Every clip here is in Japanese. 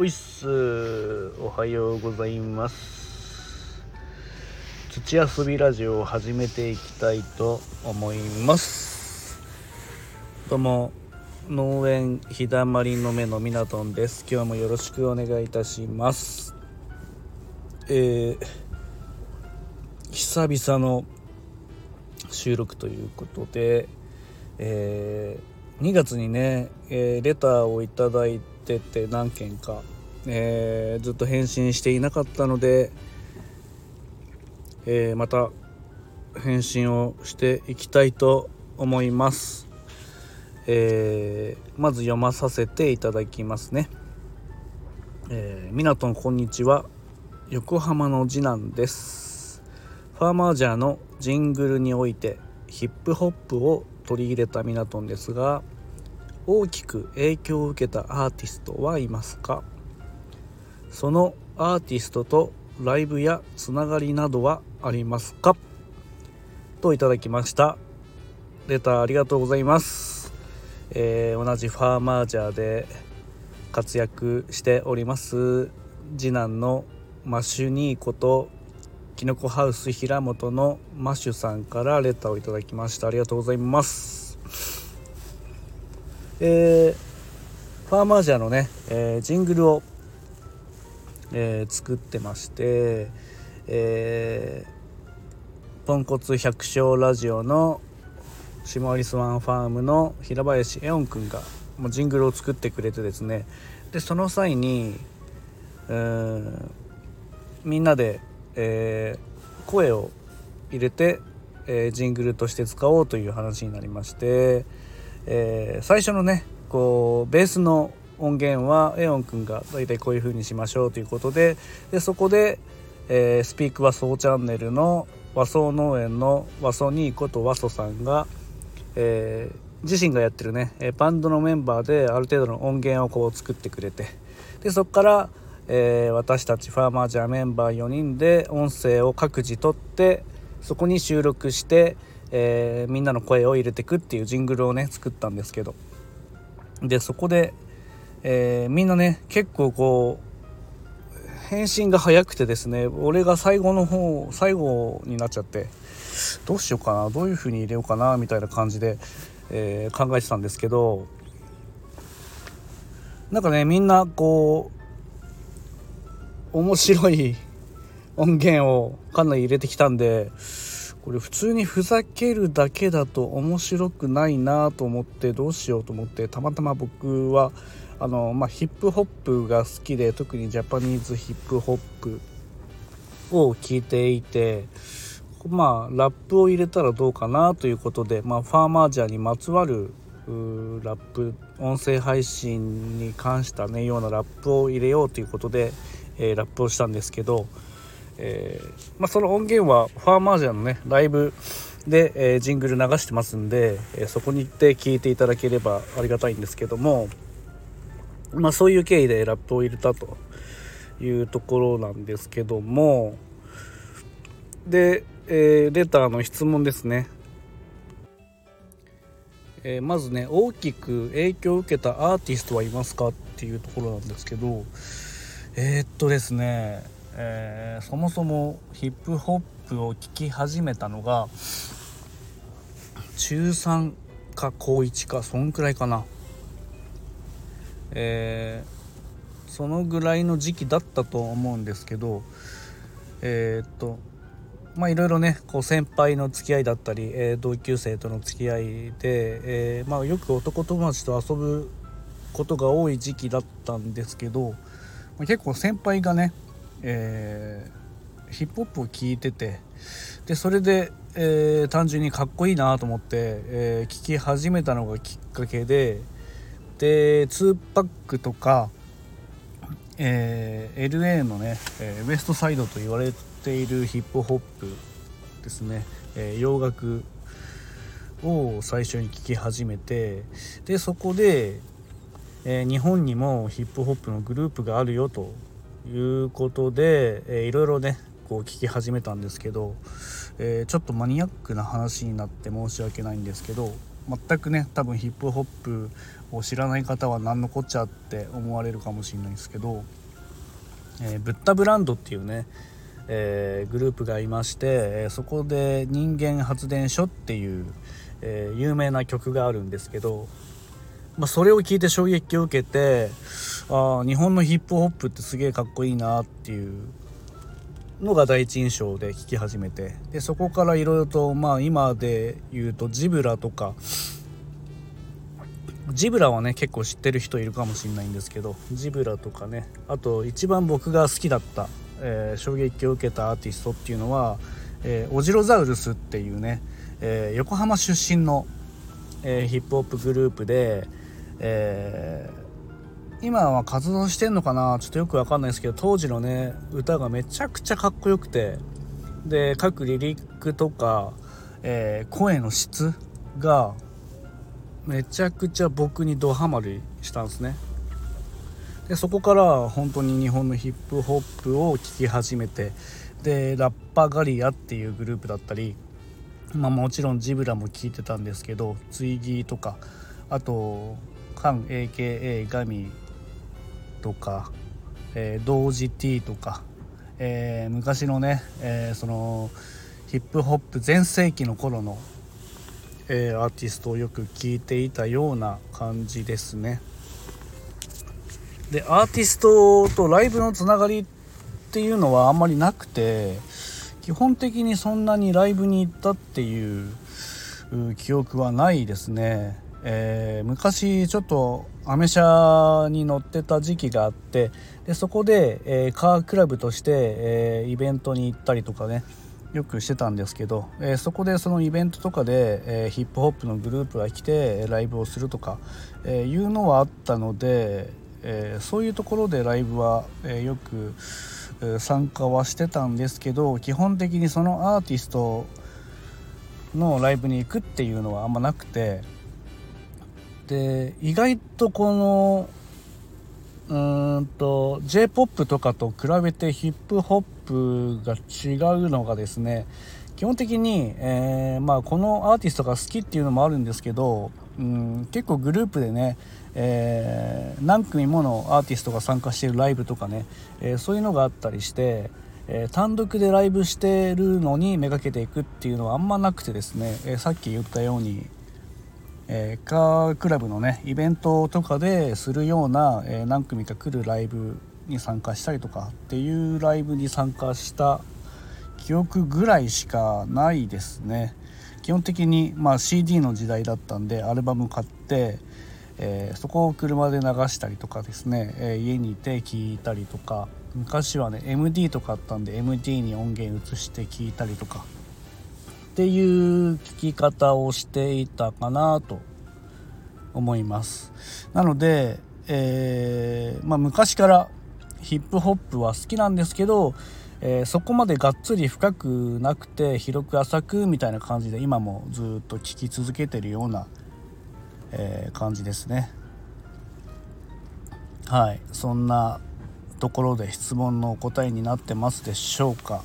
おいっすおはようございます。土遊びラジオを始めていきたいと思います。どうも農園日だまりの目のみなとんです。今日もよろしくお願いいたします。えー、久々の収録ということで、えー、2月にね、えー、レターをいただいててって何件か、えー、ずっと返信していなかったので、えまた返信をしていきたいと思います、えまず読まさせていただきますね。えー、みなとんこんにちは。横浜の次男です。ファーマージャーのジングルにおいてヒップホップを取り入れたミナトンですが大きく影響を受けたアーティストはいますか？そのアーティストとライブやつながりなどはありますか？といただきました。レターありがとうございます、えー、同じファーマージャーで活躍しております。次男のマシュニーこときのこハウス平本のマッシュさんからレターをいただきました。ありがとうございます。えー、ファーマージャーのね、えー、ジングルを、えー、作ってましてえー、ポンコツ百姓ラジオのシマリスワンファームの平林エオンくんがもうジングルを作ってくれてですね。でその際にんみんなでえー、声を入れて、えー、ジングルとして使おうという話になりまして、えー、最初のねこうベースの音源はエオンくんが大体こういう風にしましょうということででそこで、えー、スピーク和装チャンネルの和装農園の和装ニーこと和装さんが、えー、自身がやってるねバンドのメンバーである程度の音源をこう作ってくれてでそこからえー、私たちファーマージャーメンバー4人で音声を各自取ってそこに収録して、えー、みんなの声を入れてくっていうジングルをね作ったんですけど。でそこで、えー、みんなね結構こう返信が早くてですね俺が最後の方最後になっちゃってどうしようかなどういう風に入れようかなみたいな感じで、え考えてたんですけどなんかねみんなこう面白い音源をかなり入れてきたんでこれ普通にふざけるだけだと面白くないなと思ってどうしようと思ってたまたま僕はあの、まあ、ヒップホップが好きで特にジャパニーズヒップホップを聴いていてまあラップを入れたらどうかなということで、まあ、ファーマージャーにまつわるラップ音声配信に関したねようなラップを入れようということでえー、ラップをしたんですけど、えー、まあ、その音源はファーマージャーのねライブで、えー、ジングル流してますんで、えそこに行って聴いていただければありがたいんですけども、まあ、そういう経緯でラップを入れたというところなんですけどもで、えレターの質問ですね。えー、まずね大きく影響を受けたアーティストはいますかっていうところなんですけどえー、っとですね、えー、そもそもヒップホップを聴き始めたのが中3か高1かそんくらいかな。えー、そのぐらいの時期だったと思うんですけどえー、っとまあいろいろねこう先輩の付き合いだったり、えー、同級生との付き合いで、えー、まあ、よく男友達と遊ぶことが多い時期だったんですけど結構先輩がね、えー、ヒップホップを聴いててでそれで、えー、単純にかっこいいなと思って、えー、聴き始めたのがきっかけでで2パックとか、えー、LA のね、えウエストサイドと言われているヒップホップですね、え洋楽を最初に聴き始めてでそこでえ、日本にもヒップホップのグループがあるよということで、えー、いろいろねこう聞き始めたんですけど、えー、ちょっとマニアックな話になって申し訳ないんですけど全くね多分ヒップホップを知らない方は何のこっちゃって思われるかもしれないですけど、えー、ブッダブランドっていうね、えー、グループがいまして、え、そこで「人間発電所」っていう、え有名な曲があるんですけど、まあ、それを聞いて衝撃を受けてあ日本のヒップホップってすげえかっこいいなっていうのが第一印象で聴き始めて。でそこからいろいろとまあ今で言うとジブラとかジブラはね結構知ってる人いるかもしれないんですけどジブラとかね。あと一番僕が好きだった、えー、衝撃を受けたアーティストっていうのは、えー、オジロザウルスっていうね、えー、横浜出身の、えヒップホップグループで、えー今は活動してんのかな？ちょっとよく分かんないですけど当時のね歌がめちゃくちゃかっこよくて。で各リリックとか、えー、声の質がめちゃくちゃ僕にドハマりしたんですね。でそこから本当に日本のヒップホップを聴き始めてでラッパガリアっていうグループだったりまあもちろんジブラも聴いてたんですけどツイギーとかあとカン AKA ガミとか、えー、同時 T とか、えー、昔のね、えー、そのヒップホップ全盛期の頃の、えー、アーティストをよく聴いていたような感じですね。でアーティストとライブのつながりっていうのはあんまりなくて基本的にそんなにライブに行ったっていう記憶はないですね。えー、昔ちょっとアメ車に乗ってた時期があってでそこで、えー、カークラブとして、えー、イベントに行ったりとかねよくしてたんですけど、えそこでそのイベントとかで、えヒップホップのグループが来てライブをするとか、えいうのはあったので、えそういうところでライブは、えよく参加はしてたんですけど基本的にそのアーティストのライブに行くっていうのはあんまなくて。で意外とこのうーんと j p o p とかと比べてヒップホップが違うのがですね基本的に、えー、まあ、このアーティストが好きっていうのもあるんですけど、うん、結構グループでね、えー、何組ものアーティストが参加しているライブとかね、えー、そういうのがあったりして、え単独でライブしてるのにめがけていくっていうのはあんまなくてですね、えさっき言ったようにえー、カークラブのねイベントとかでするような、えー、何組か来るライブに参加したりとかっていうライブに参加した記憶ぐらいしかないですね。基本的に、まあ、CD の時代だったんでアルバム買って、えー、そこを車で流したりとかですね、え家にいて聴いたりとか。昔はね MD とかあったんで MD に音源移して聴いたりとか。っていう聞き方をしていたかなと思います。なので、えー、まあ、昔からヒップホップは好きなんですけど、えー、そこまでがっつり深くなくて広く浅くみたいな感じで今もずっと聴き続けてるような、えー、感じですね。はい。そんなところで質問のお答えになってますでしょうか。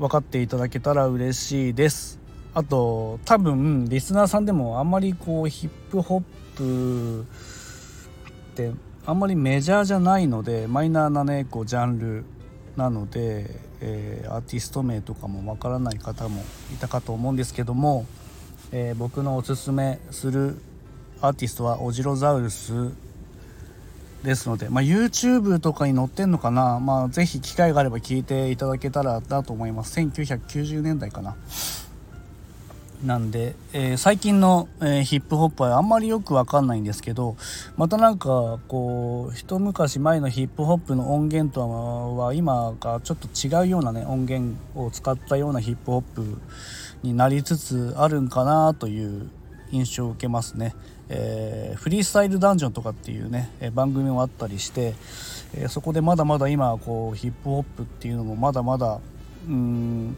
分かっていただけたら嬉しいです。あと多分リスナーさんでもあんまりこうヒップホップってあんまりメジャーじゃないのでマイナーなねこうジャンルなので、えー、アーティスト名とかもわからない方もいたかと思うんですけども、えー、僕のおすすめするアーティストはオジロザウルスですので、まあ、YouTube とかに載ってんのかな、まあ、ぜひ機会があれば聞いていただけたらだと思います。1990年代かな。なんで、えー、最近の、えー、ヒップホップはあんまりよくわかんないんですけどまたなんかこう一昔前のヒップホップの音源とは今がちょっと違うようなね音源を使ったようなヒップホップになりつつあるんかなという印象を受けますね。えー、フリースタイルダンジョンとかっていうね、番組もあったりして、えー、そこでまだまだ今こうヒップホップっていうのもまだまだうん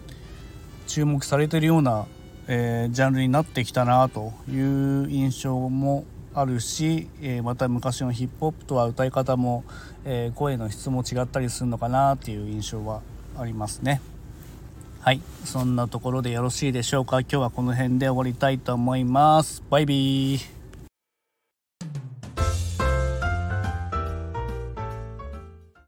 注目されてるような、えー、ジャンルになってきたなという印象もあるし、えまた昔のヒップホップとは歌い方も、え声の質も違ったりするのかなっていう印象はありますね。はい。そんなところでよろしいでしょうか？今日はこの辺で終わりたいと思います。バイビー。